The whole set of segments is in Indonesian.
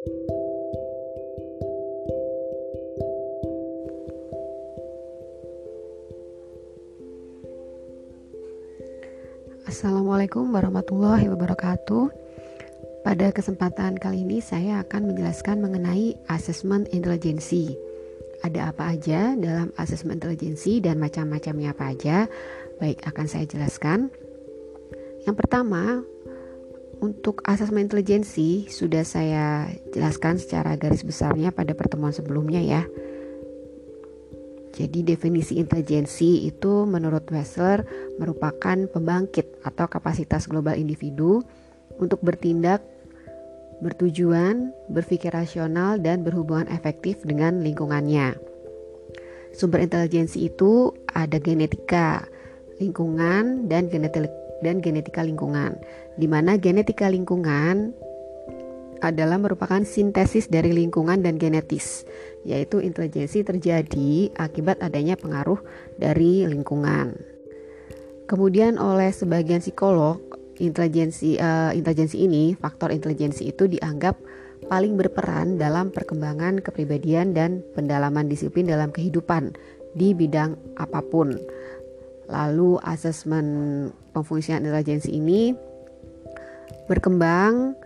Assalamualaikum warahmatullahi wabarakatuh. Pada kesempatan kali ini saya akan menjelaskan mengenai asesmen intelijensi. Ada apa aja dalam asesmen intelijensi dan macam-macamnya apa aja? Baik, akan saya jelaskan. Yang pertama, untuk asesmen intelijensi sudah saya jelaskan secara garis besarnya pada pertemuan sebelumnya ya. Jadi definisi intelijensi itu menurut Wessler merupakan pembangkit atau kapasitas global individu untuk bertindak bertujuan, berpikir rasional dan berhubungan efektif dengan lingkungannya. Sumber intelijensi itu ada genetika, lingkungan dan genetika dan genetika lingkungan. Di mana genetika lingkungan adalah merupakan sintesis dari lingkungan dan genetis, yaitu intelijensi terjadi akibat adanya pengaruh dari lingkungan. Kemudian oleh sebagian psikolog, intelijensi uh, intelijensi ini, faktor intelijensi itu dianggap paling berperan dalam perkembangan kepribadian dan pendalaman disiplin dalam kehidupan di bidang apa pun. Lalu asesmen pemfungsian intelijensi ini berkembang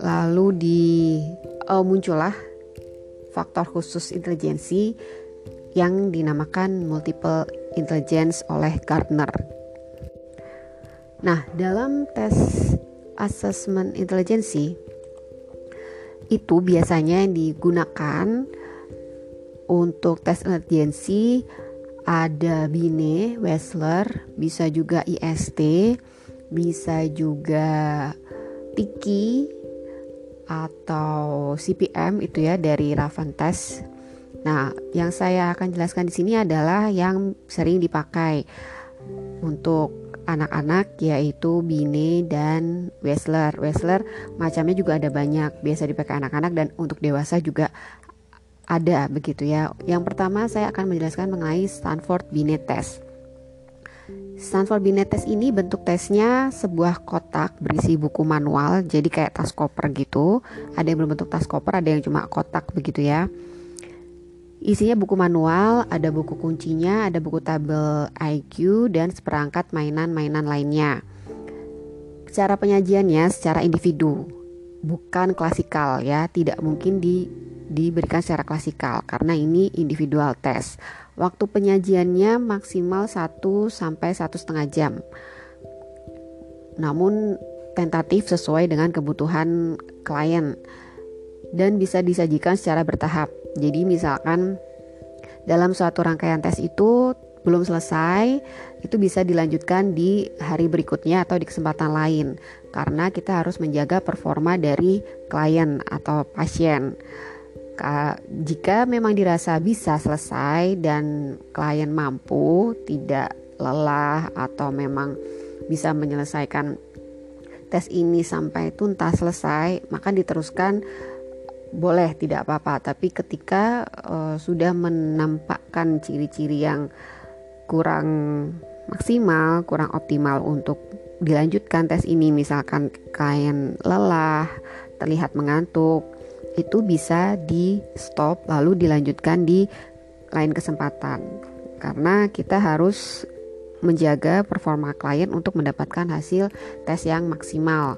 lalu di uh, muncullah faktor khusus intelijensi yang dinamakan multiple intelligence oleh Gardner. Nah, dalam tes assessment intelijensi itu biasanya digunakan untuk tes intelijensi ada Bine, Wessler, bisa juga IST, bisa juga Tiki, atau CPM itu ya dari Raven Test. Nah, yang saya akan jelaskan di sini adalah yang sering dipakai untuk anak-anak yaitu Bine dan Wessler. Wessler macamnya juga ada banyak, biasa dipakai anak-anak dan untuk dewasa juga ada begitu ya. Yang pertama saya akan menjelaskan mengenai Stanford Binet Test. Stanford Binet Test ini bentuk tesnya sebuah kotak berisi buku manual, jadi kayak tas koper gitu. Ada yang berbentuk tas koper, ada yang cuma kotak begitu ya. Isinya buku manual, ada buku kuncinya, ada buku tabel IQ dan seperangkat mainan-mainan lainnya. Cara penyajiannya secara individu, bukan klasikal ya, tidak mungkin di diberikan secara klasikal karena ini individual test. Waktu penyajiannya maksimal 1 sampai satu setengah jam. Namun tentatif sesuai dengan kebutuhan klien dan bisa disajikan secara bertahap. Jadi misalkan dalam suatu rangkaian tes itu belum selesai, itu bisa dilanjutkan di hari berikutnya atau di kesempatan lain karena kita harus menjaga performa dari klien atau pasien jika memang dirasa bisa selesai dan klien mampu, tidak lelah atau memang bisa menyelesaikan tes ini sampai tuntas selesai, maka diteruskan boleh tidak apa-apa. Tapi ketika uh, sudah menampakkan ciri-ciri yang kurang maksimal, kurang optimal untuk dilanjutkan tes ini, misalkan klien lelah, terlihat mengantuk, itu bisa di stop lalu dilanjutkan di lain kesempatan karena kita harus menjaga performa klien untuk mendapatkan hasil tes yang maksimal.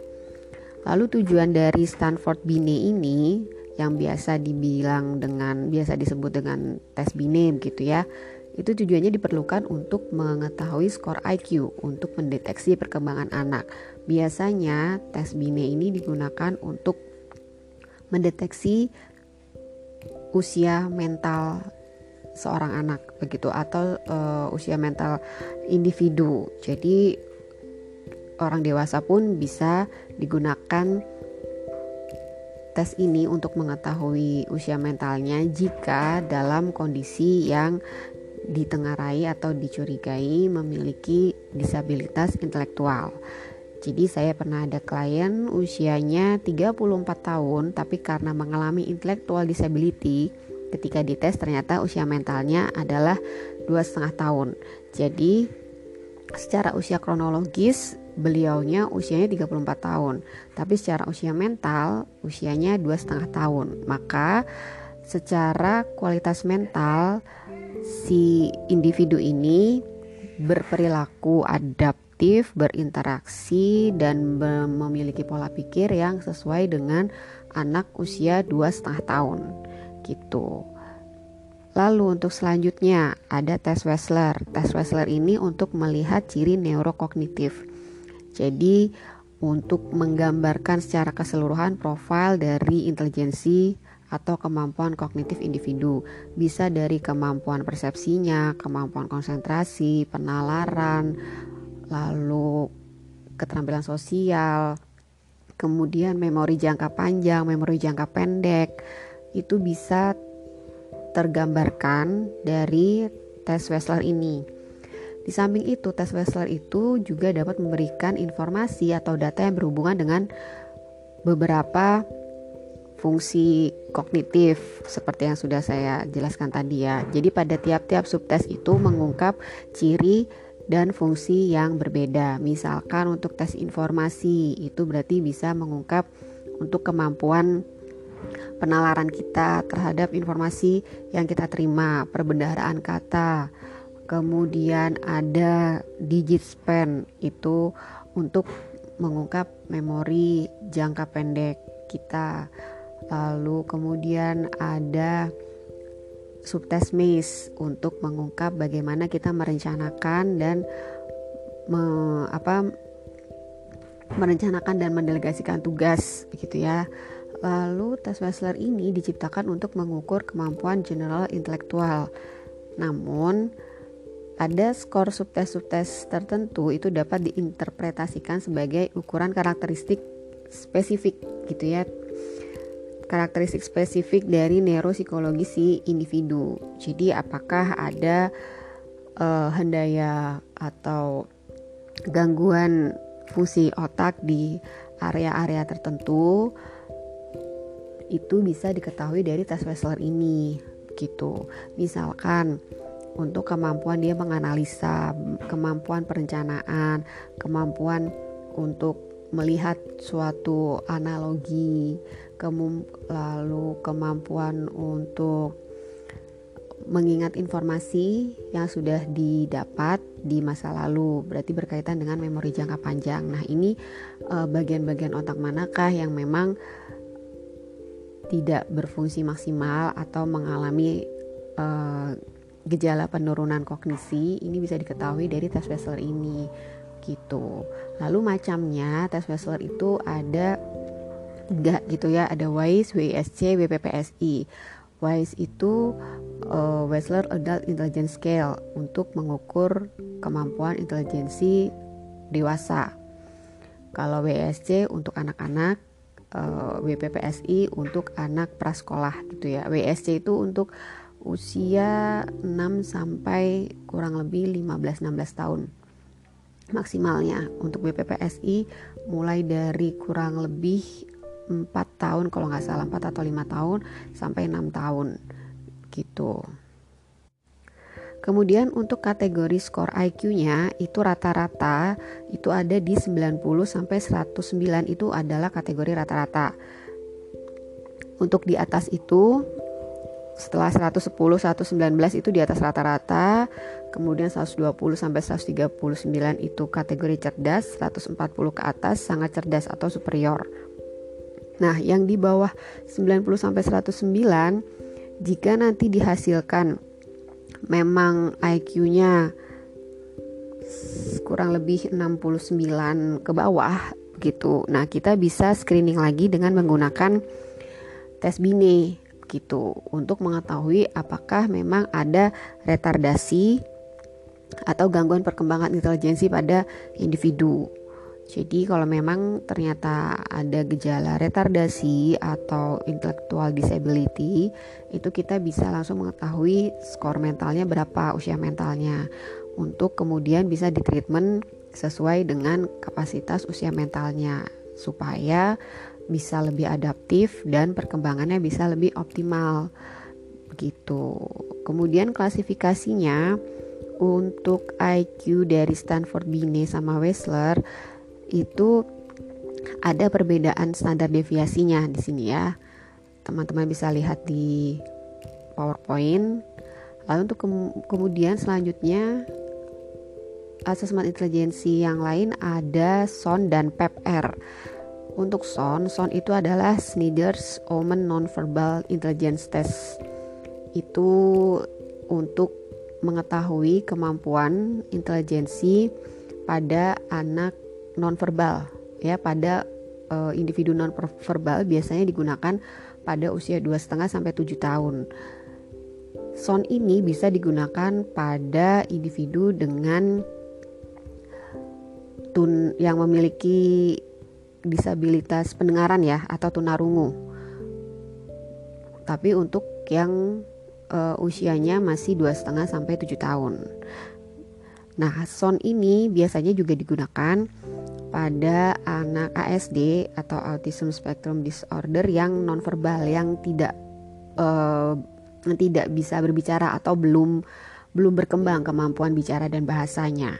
Lalu tujuan dari Stanford Bine ini yang biasa dibilang dengan biasa disebut dengan tes Bine begitu ya. Itu tujuannya diperlukan untuk mengetahui skor IQ untuk mendeteksi perkembangan anak. Biasanya tes Bine ini digunakan untuk mendeteksi usia mental seorang anak begitu atau uh, usia mental individu. Jadi orang dewasa pun bisa digunakan tes ini untuk mengetahui usia mentalnya jika dalam kondisi yang ditengarai atau dicurigai memiliki disabilitas intelektual. Jadi saya pernah ada klien usianya 34 tahun tapi karena mengalami intellectual disability ketika dites ternyata usia mentalnya adalah dua setengah tahun. Jadi secara usia kronologis beliaunya usianya 34 tahun, tapi secara usia mental usianya dua setengah tahun. Maka secara kualitas mental si individu ini berperilaku adaptif, berinteraksi dan memiliki pola pikir yang sesuai dengan anak usia dua setengah tahun gitu. Lalu untuk selanjutnya ada tes Wessler. Tes Wessler ini untuk melihat ciri neurokognitif. Jadi untuk menggambarkan secara keseluruhan profil dari intelijensi atau kemampuan kognitif individu. Bisa dari kemampuan persepsinya, kemampuan konsentrasi, penalaran, lalu keterampilan sosial, kemudian memori jangka panjang, memori jangka pendek. Itu bisa tergambarkan dari tes Wessler ini. Di samping itu, tes Wessler itu juga dapat memberikan informasi atau data yang berhubungan dengan beberapa fungsi kognitif seperti yang sudah saya jelaskan tadi ya. Jadi pada tiap-tiap subtes itu mengungkap ciri dan fungsi yang berbeda. Misalkan untuk tes informasi itu berarti bisa mengungkap untuk kemampuan penalaran kita terhadap informasi yang kita terima, perbendaharaan kata, kemudian ada digit span itu untuk mengungkap memori jangka pendek kita lalu kemudian ada subtes MACE untuk mengungkap bagaimana kita merencanakan dan me, apa merencanakan dan mendelegasikan tugas begitu ya. Lalu tes Wessler ini diciptakan untuk mengukur kemampuan general intelektual. Namun ada skor subtes-subtes tertentu itu dapat diinterpretasikan sebagai ukuran karakteristik spesifik gitu ya karakteristik spesifik dari neuropsikologi si individu. Jadi apakah ada uh, hendaya atau gangguan fungsi otak di area-area tertentu itu bisa diketahui dari tes Wessler ini gitu. Misalkan untuk kemampuan dia menganalisa, kemampuan perencanaan, kemampuan untuk melihat suatu analogi, kemum, lalu kemampuan untuk mengingat informasi yang sudah didapat di masa lalu, berarti berkaitan dengan memori jangka panjang. Nah, ini eh, bagian-bagian otak manakah yang memang tidak berfungsi maksimal atau mengalami uh, gejala penurunan kognisi ini bisa diketahui dari tes Wessler ini gitu. Lalu macamnya tes Wessler itu ada enggak gitu ya, ada WISE, WISC, WPPSI. WISE itu uh, Wessler Adult Intelligence Scale untuk mengukur kemampuan intelijensi dewasa. Kalau WSC untuk anak-anak, uh, eh, WPPSI untuk anak prasekolah gitu ya. WSC itu untuk usia 6 sampai kurang lebih 15-16 tahun maksimalnya untuk BPPSI mulai dari kurang lebih 4 tahun kalau nggak salah 4 atau 5 tahun sampai 6 tahun gitu. Kemudian untuk kategori skor IQ-nya itu rata-rata itu ada di 90 sampai 109 itu adalah kategori rata-rata. Untuk di atas itu setelah 110 119 itu di atas rata-rata. Kemudian 120 sampai 139 itu kategori cerdas. 140 ke atas sangat cerdas atau superior nah yang di bawah 90 sampai 109 jika nanti dihasilkan memang IQ-nya kurang lebih 69 ke bawah gitu nah kita bisa screening lagi dengan menggunakan tes Bine gitu untuk mengetahui apakah memang ada retardasi atau gangguan perkembangan intelijensi pada individu. Jadi kalau memang ternyata ada gejala retardasi atau intellectual disability, itu kita bisa langsung mengetahui skor mentalnya berapa, usia mentalnya untuk kemudian bisa ditreatment sesuai dengan kapasitas usia mentalnya supaya bisa lebih adaptif dan perkembangannya bisa lebih optimal begitu. Kemudian klasifikasinya untuk IQ dari Stanford Binet sama Wessler itu ada perbedaan standar deviasinya di sini ya. Teman-teman bisa lihat di PowerPoint. Lalu untuk ke kemudian selanjutnya asesmen intelijensi yang lain ada SON dan PEPR. Untuk SON, SON itu adalah Snyder's Omen Nonverbal Intelligence Test. Itu untuk mengetahui kemampuan intelijensi pada anak nonverbal ya pada uh, individu nonverbal biasanya digunakan pada usia 2,5 sampai 7 tahun. Son ini bisa digunakan pada individu dengan tun yang memiliki disabilitas pendengaran ya atau tunarungu. Tapi untuk yang uh, usianya masih dua setengah sampai 7 tahun. Nah, son ini biasanya juga digunakan pada anak ASD atau Autism Spectrum Disorder yang nonverbal yang tidak uh, tidak bisa berbicara atau belum belum berkembang kemampuan bicara dan bahasanya.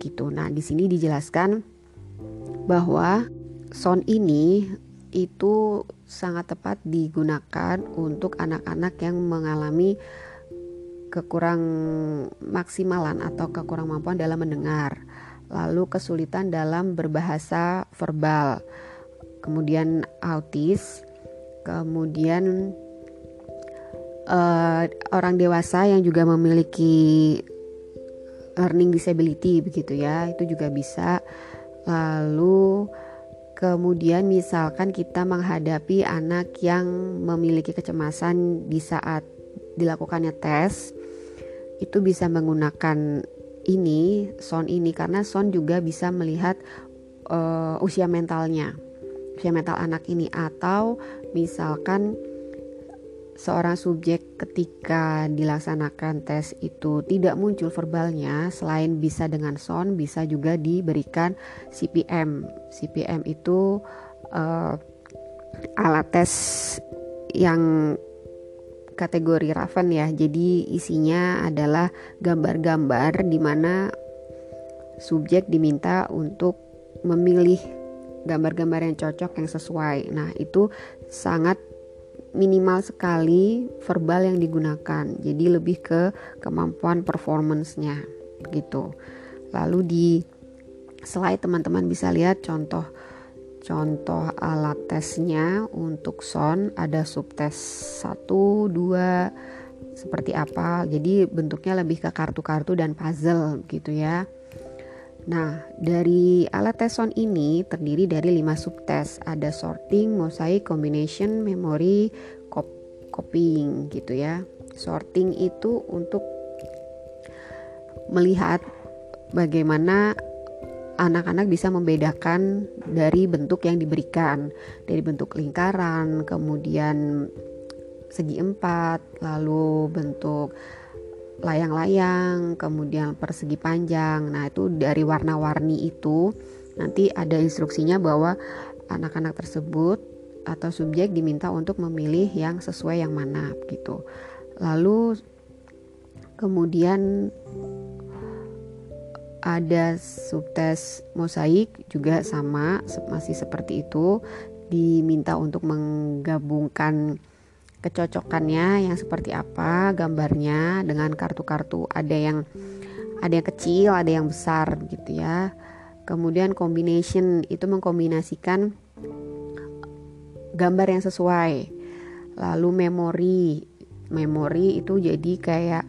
Gitu. Nah, di sini dijelaskan bahwa son ini itu sangat tepat digunakan untuk anak-anak yang mengalami kekurang maksimalan atau kekurang mampuan dalam mendengar lalu kesulitan dalam berbahasa verbal, kemudian autis, kemudian uh, orang dewasa yang juga memiliki learning disability begitu ya, itu juga bisa. Lalu kemudian misalkan kita menghadapi anak yang memiliki kecemasan di saat dilakukannya tes, itu bisa menggunakan ini Son ini karena Son juga bisa melihat uh, usia mentalnya usia mental anak ini. Atau misalkan seorang subjek ketika dilaksanakan tes itu tidak muncul verbalnya selain bisa dengan son bisa juga diberikan CPM CPM itu uh, alat tes yang kategori Raven ya. Jadi isinya adalah gambar-gambar di mana subjek diminta untuk memilih gambar-gambar yang cocok yang sesuai. Nah, itu sangat minimal sekali verbal yang digunakan. Jadi lebih ke kemampuan performance-nya gitu. Lalu di slide teman-teman bisa lihat contoh Contoh alat tesnya untuk sound ada subtes 1, 2 seperti apa. Jadi bentuknya lebih ke kartu-kartu dan puzzle gitu ya. Nah, dari alat tes sound ini terdiri dari 5 subtes. Ada sorting, mosaic, combination, memory, cop copying gitu ya. Sorting itu untuk melihat bagaimana anak-anak bisa membedakan dari bentuk yang diberikan. Dari bentuk lingkaran kemudian segi empat lalu bentuk layang-layang kemudian persegi panjang. Nah itu dari warna-warni itu nanti ada instruksinya bahwa anak-anak tersebut atau subjek diminta untuk memilih yang sesuai yang mana gitu. Lalu kemudian ada subtes mosaik juga sama masih seperti itu. Diminta untuk menggabungkan kecocokannya yang seperti apa gambarnya dengan kartu-kartu. Ada yang ada yang kecil ada yang besar gitu ya. Kemudian combination itu mengkombinasikan gambar yang sesuai. Lalu memori. Memori itu jadi kayak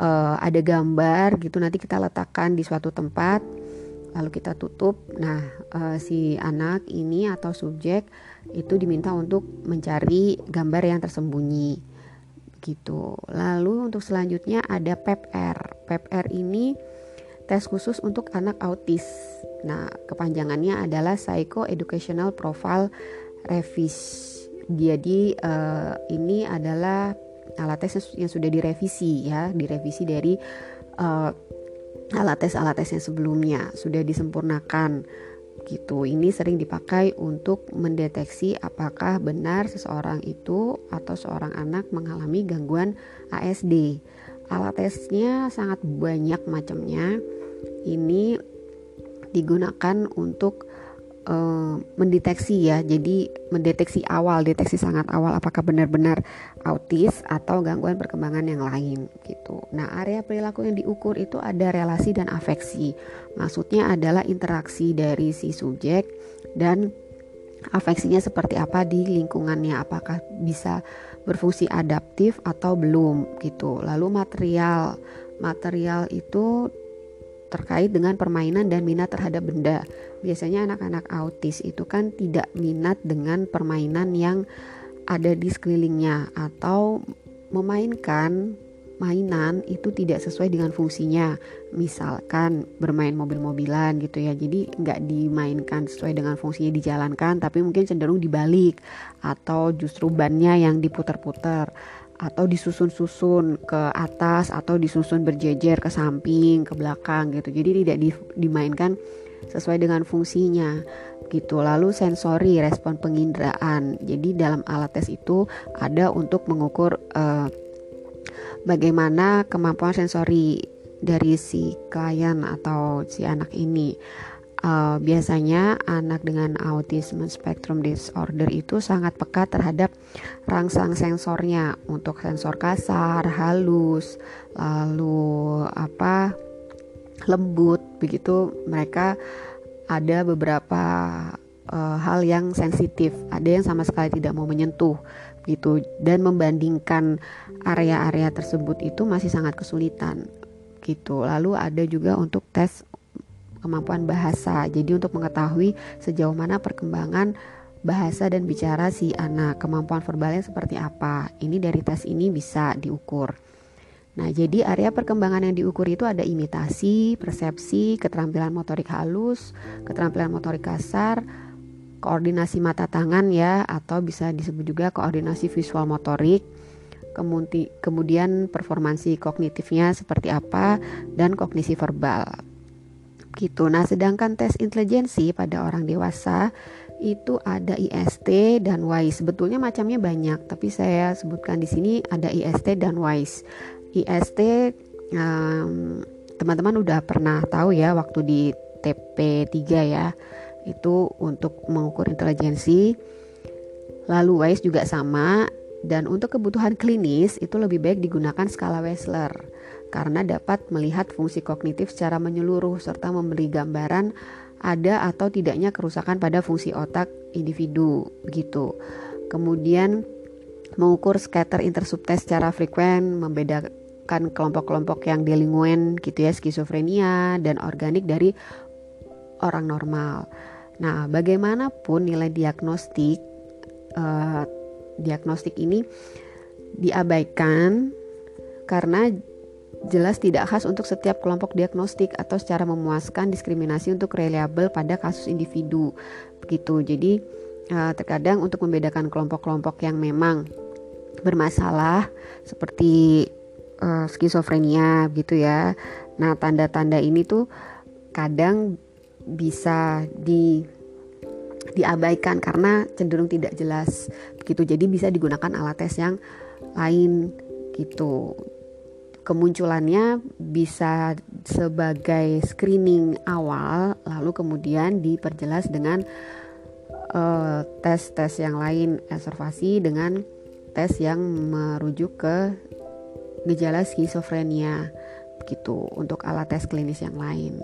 uh, ada gambar gitu nanti kita letakkan di suatu tempat lalu kita tutup. Nah, uh, si anak ini atau subjek itu diminta untuk mencari gambar yang tersembunyi gitu. Lalu untuk selanjutnya ada PEPR. PEPR ini tes khusus untuk anak autis. Nah, kepanjangannya adalah Psycho Educational Profile Revis. Jadi uh, ini adalah alat tes yang sudah direvisi ya, direvisi dari uh, alat tes alat tes yang sebelumnya sudah disempurnakan gitu. Ini sering dipakai untuk mendeteksi apakah benar seseorang itu atau seorang anak mengalami gangguan ASD. Alat tesnya sangat banyak macamnya. Ini digunakan untuk uh, mendeteksi ya. Jadi mendeteksi awal, deteksi sangat awal apakah benar-benar autis atau gangguan perkembangan yang lain gitu. Nah, area perilaku yang diukur itu ada relasi dan afeksi. Maksudnya adalah interaksi dari si subjek dan afeksinya seperti apa di lingkungannya apakah bisa berfungsi adaptif atau belum gitu lalu material material itu terkait dengan permainan dan minat terhadap benda. Biasanya anak-anak autis itu kan tidak minat dengan permainan yang ada di sekelilingnya atau memainkan mainan itu tidak sesuai dengan fungsinya. Misalkan bermain mobil-mobilan gitu ya. Jadi nggak dimainkan sesuai dengan fungsinya dijalankan tapi mungkin cenderung dibalik atau justru bannya yang diputar-putar atau disusun-susun ke atas atau disusun berjejer ke samping ke belakang gitu. Jadi tidak di, dimainkan sesuai dengan fungsinya gitu. Lalu sensori respon penginderaan. Jadi dalam alat tes itu ada untuk mengukur uh, bagaimana kemampuan sensori dari si klien atau si anak ini. Uh, biasanya anak dengan autism spectrum disorder itu sangat peka terhadap rangsang sensornya untuk sensor kasar, halus, lalu apa lembut begitu mereka ada beberapa uh, hal yang sensitif, ada yang sama sekali tidak mau menyentuh gitu dan membandingkan area-area tersebut itu masih sangat kesulitan gitu. Lalu ada juga untuk tes kemampuan bahasa. Jadi untuk mengetahui sejauh mana perkembangan bahasa dan bicara si anak, kemampuan verbalnya seperti apa. Ini dari tes ini bisa diukur. Nah, jadi area perkembangan yang diukur itu ada imitasi, persepsi, keterampilan motorik halus, keterampilan motorik kasar, koordinasi mata tangan ya atau bisa disebut juga koordinasi visual motorik kemudian performansi kognitifnya seperti apa dan kognisi verbal gitu. Nah sedangkan tes intelijensi pada orang dewasa itu ada IST dan WISE sebetulnya macamnya banyak tapi saya sebutkan di sini ada IST dan WISE IST teman teman-teman udah pernah tahu ya waktu di TP3 ya itu untuk mengukur intelijensi. Lalu WISE juga sama dan untuk kebutuhan klinis itu lebih baik digunakan skala Wechsler karena dapat melihat fungsi kognitif secara menyeluruh serta memberi gambaran ada atau tidaknya kerusakan pada fungsi otak individu gitu. Kemudian mengukur scatter intersubtes secara frekuen, membedakan kelompok-kelompok yang delinguen gitu ya, skizofrenia dan organik dari orang normal. Nah, bagaimanapun nilai diagnostik uh, diagnostik ini diabaikan karena jelas tidak khas untuk setiap kelompok diagnostik atau secara memuaskan diskriminasi untuk reliable pada kasus individu. Begitu. Jadi uh, terkadang untuk membedakan kelompok-kelompok yang memang bermasalah seperti uh, skizofrenia gitu ya. Nah, tanda-tanda ini tuh kadang bisa di diabaikan karena cenderung tidak jelas gitu jadi bisa digunakan alat tes yang lain gitu kemunculannya bisa sebagai screening awal lalu kemudian diperjelas dengan eh, tes-tes uh, yang lain observasi dengan tes yang merujuk ke gejala skizofrenia gitu untuk alat tes klinis yang lain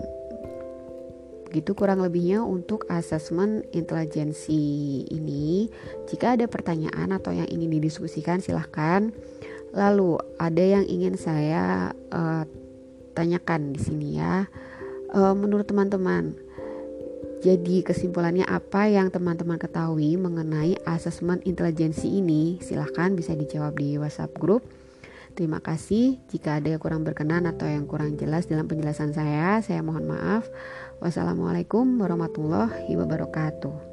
Begitu kurang lebihnya untuk asesmen intelijensi ini. Jika ada pertanyaan atau yang ingin didiskusikan silahkan. Lalu ada yang ingin saya uh, tanyakan di sini ya. Uh, menurut teman-teman, jadi kesimpulannya apa yang teman-teman ketahui mengenai asesmen intelijensi ini? Silahkan bisa dijawab di WhatsApp grup. Terima kasih. Jika ada yang kurang berkenan atau yang kurang jelas dalam penjelasan saya, saya mohon maaf. Wassalamualaikum warahmatullahi wabarakatuh.